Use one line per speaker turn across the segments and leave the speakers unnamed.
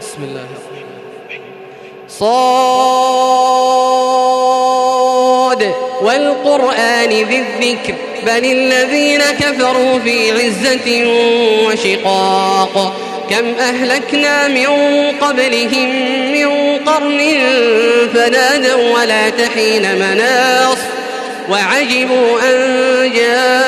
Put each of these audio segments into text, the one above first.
بسم الله صاد والقرآن ذي الذكر بل الذين كفروا في عزة وشقاق. كم أهلكنا من قبلهم من قرن فنادوا ولا تحين مناص. وعجبوا أن جاءهم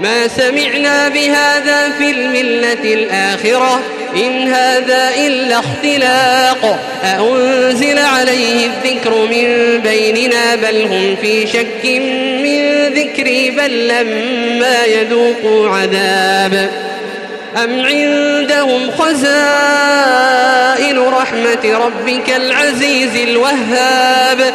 ما سمعنا بهذا في الملة الآخرة إن هذا إلا اختلاق. أأنزل عليه الذكر من بيننا؟ بل هم في شك من ذكري بل لما يذوقوا عذاب. أم عندهم خزائن رحمة ربك العزيز الوهاب؟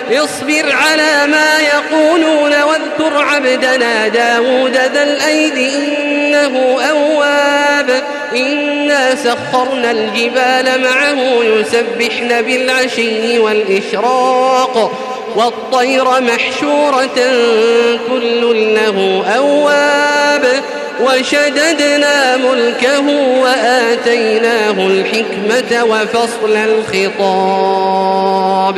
اصبر على ما يقولون واذكر عبدنا داود ذا الأيد إنه أواب. إنا سخرنا الجبال معه يسبحن بالعشي والإشراق. والطير محشورة كل له أواب. وشددنا ملكه وآتيناه الحكمة وفصل الخطاب.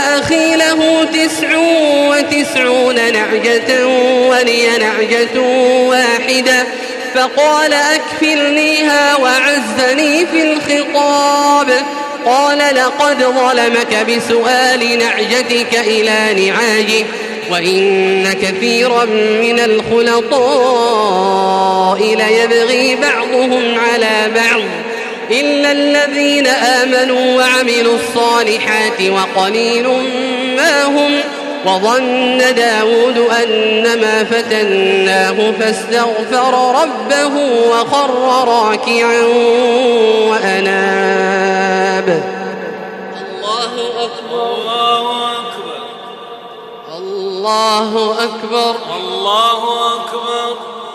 تسع وتسعون نعجة ولي نعجة واحدة فقال أكفلنيها وعزني في الخطاب قال لقد ظلمك بسؤال نعجتك إلى نعاجه وإن كثيرا من الخلطاء ليبغي بعضهم على بعض إلا الذين آمنوا وعملوا الصالحات وقليل ما هم وظن داود أنما فتناه فاستغفر ربه وخر راكعا وأناب. الله أكبر
الله أكبر.
الله أكبر.
الله أكبر.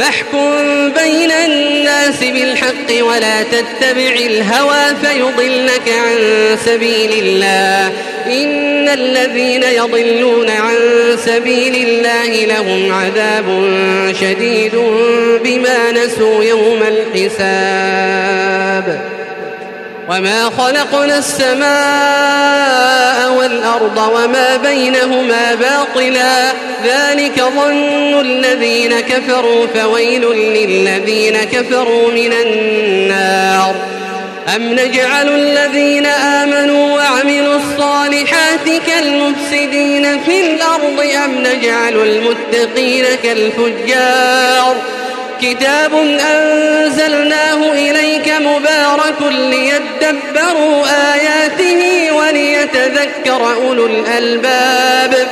فاحكم بين الناس بالحق ولا تتبع الهوى فيضلك عن سبيل الله. إن الذين يضلون عن سبيل الله لهم عذاب شديد بما نسوا يوم الحساب. وما خلقنا السماء والأرض وما بينهما باطلا ذلك ظن الذين كفروا فويل للذين كفروا من النار أم نجعل الذين آمنوا وعملوا الصالحات كالمفسدين في الأرض أم نجعل المتقين كالفجار كتاب أنزلناه إليك مبارك ليدبروا آياته وليتذكر أولو الألباب.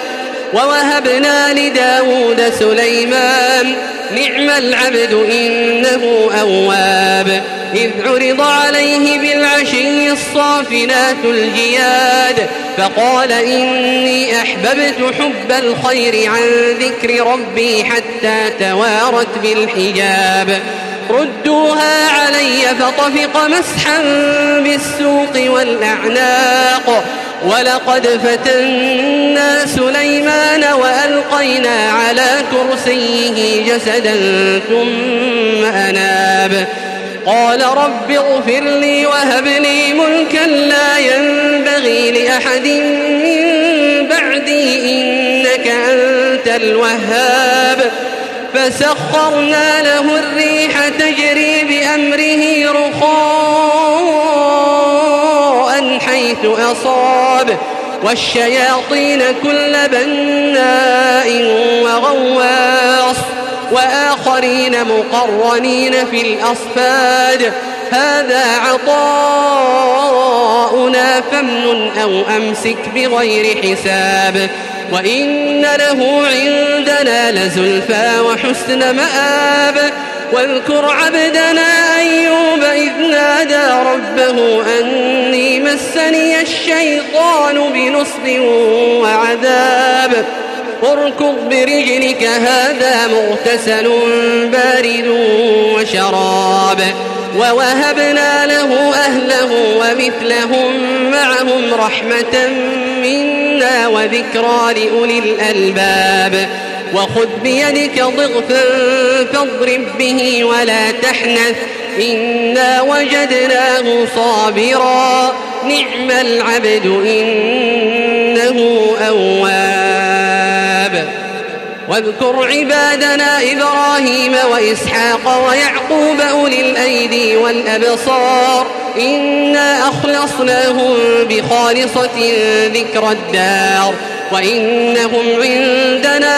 ووهبنا لداود سليمان نعم العبد إنه أواب. إذ عرض عليه بالعشي الصافنات الجياد فقال إني أحببت حب الخير عن ذكر ربي حتى توارت بالحجاب. ردوها علي فطفق مسحا بالسوق والأعناق. ولقد فتنا سليمان وألقينا على كرسيه جسدا ثم أناب. قال رب اغفر لي وهب لي ملكا لا ينبغي لأحد من بعدي إنك أنت الوهاب. فسخرنا له الريح بأمره رخاء حيث أصاب والشياطين كل بناء وغواص وآخرين مقرنين في الأصفاد هذا عطاؤنا فمن أو أمسك بغير حساب وإن له عندنا لزلفى وحسن مآب واذكر عبدنا أيوب إذ نادى ربه أني مسني الشيطان بنصب وعذاب. اركض برجلك هذا مغتسل بارد وشراب. ووهبنا له أهله ومثلهم معهم رحمة منا وذكرى لأولي الألباب. وخذ بيدك ضغثا فاضرب به ولا تحنث. إنا وجدناه صابرا. نعم العبد إنه أواب. واذكر عبادنا إبراهيم وإسحاق ويعقوب أولي الأيدي والأبصار. إنا أخلصناهم بخالصة ذكر الدار. وإنهم عندنا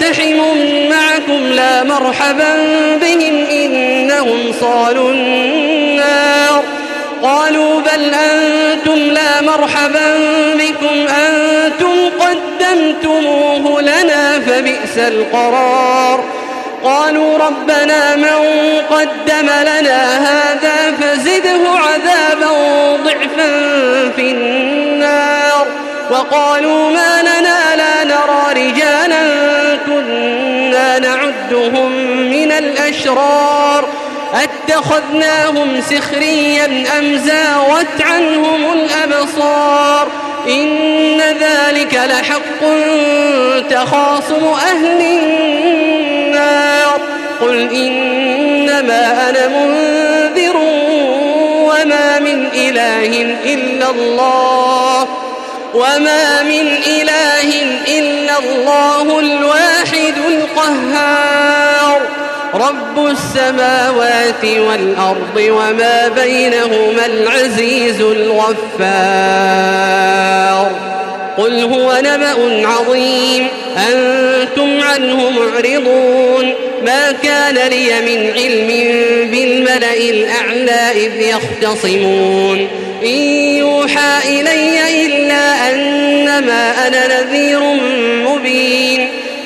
مقتحم معكم لا مرحبا بهم إنهم صالوا النار. قالوا بل أنتم لا مرحبا بكم أنتم قدمتموه لنا فبئس القرار. قالوا ربنا من قدم لنا هذا فزده عذابا ضعفا في النار. وقالوا ما لنا لا نرى رجالا نعدهم من الأشرار أتخذناهم سخريا أم زاوت عنهم الأبصار؟ إن ذلك لحق تخاصم أهل النار. قل إنما أنا منذر وما من إله إلا الله وما من إله إلا الله الواحد القهار. رب السماوات والأرض وما بينهما العزيز الغفار. قل هو نبأ عظيم. أنتم عنه معرضون. ما كان لي من علم بالملأ الأعلى إذ يختصمون. إن يوحى إلي إلا أن إنما أنا نذير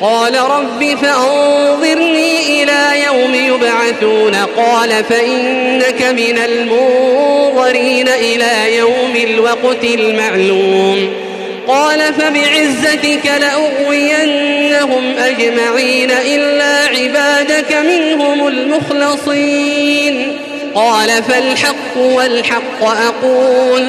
قال رب فأنظرني إلى يوم يبعثون. قال فإنك من المنظرين إلى يوم الوقت المعلوم. قال فبعزتك لأغوينهم أجمعين إلا عبادك منهم المخلصين. قال فالحق والحق أقول.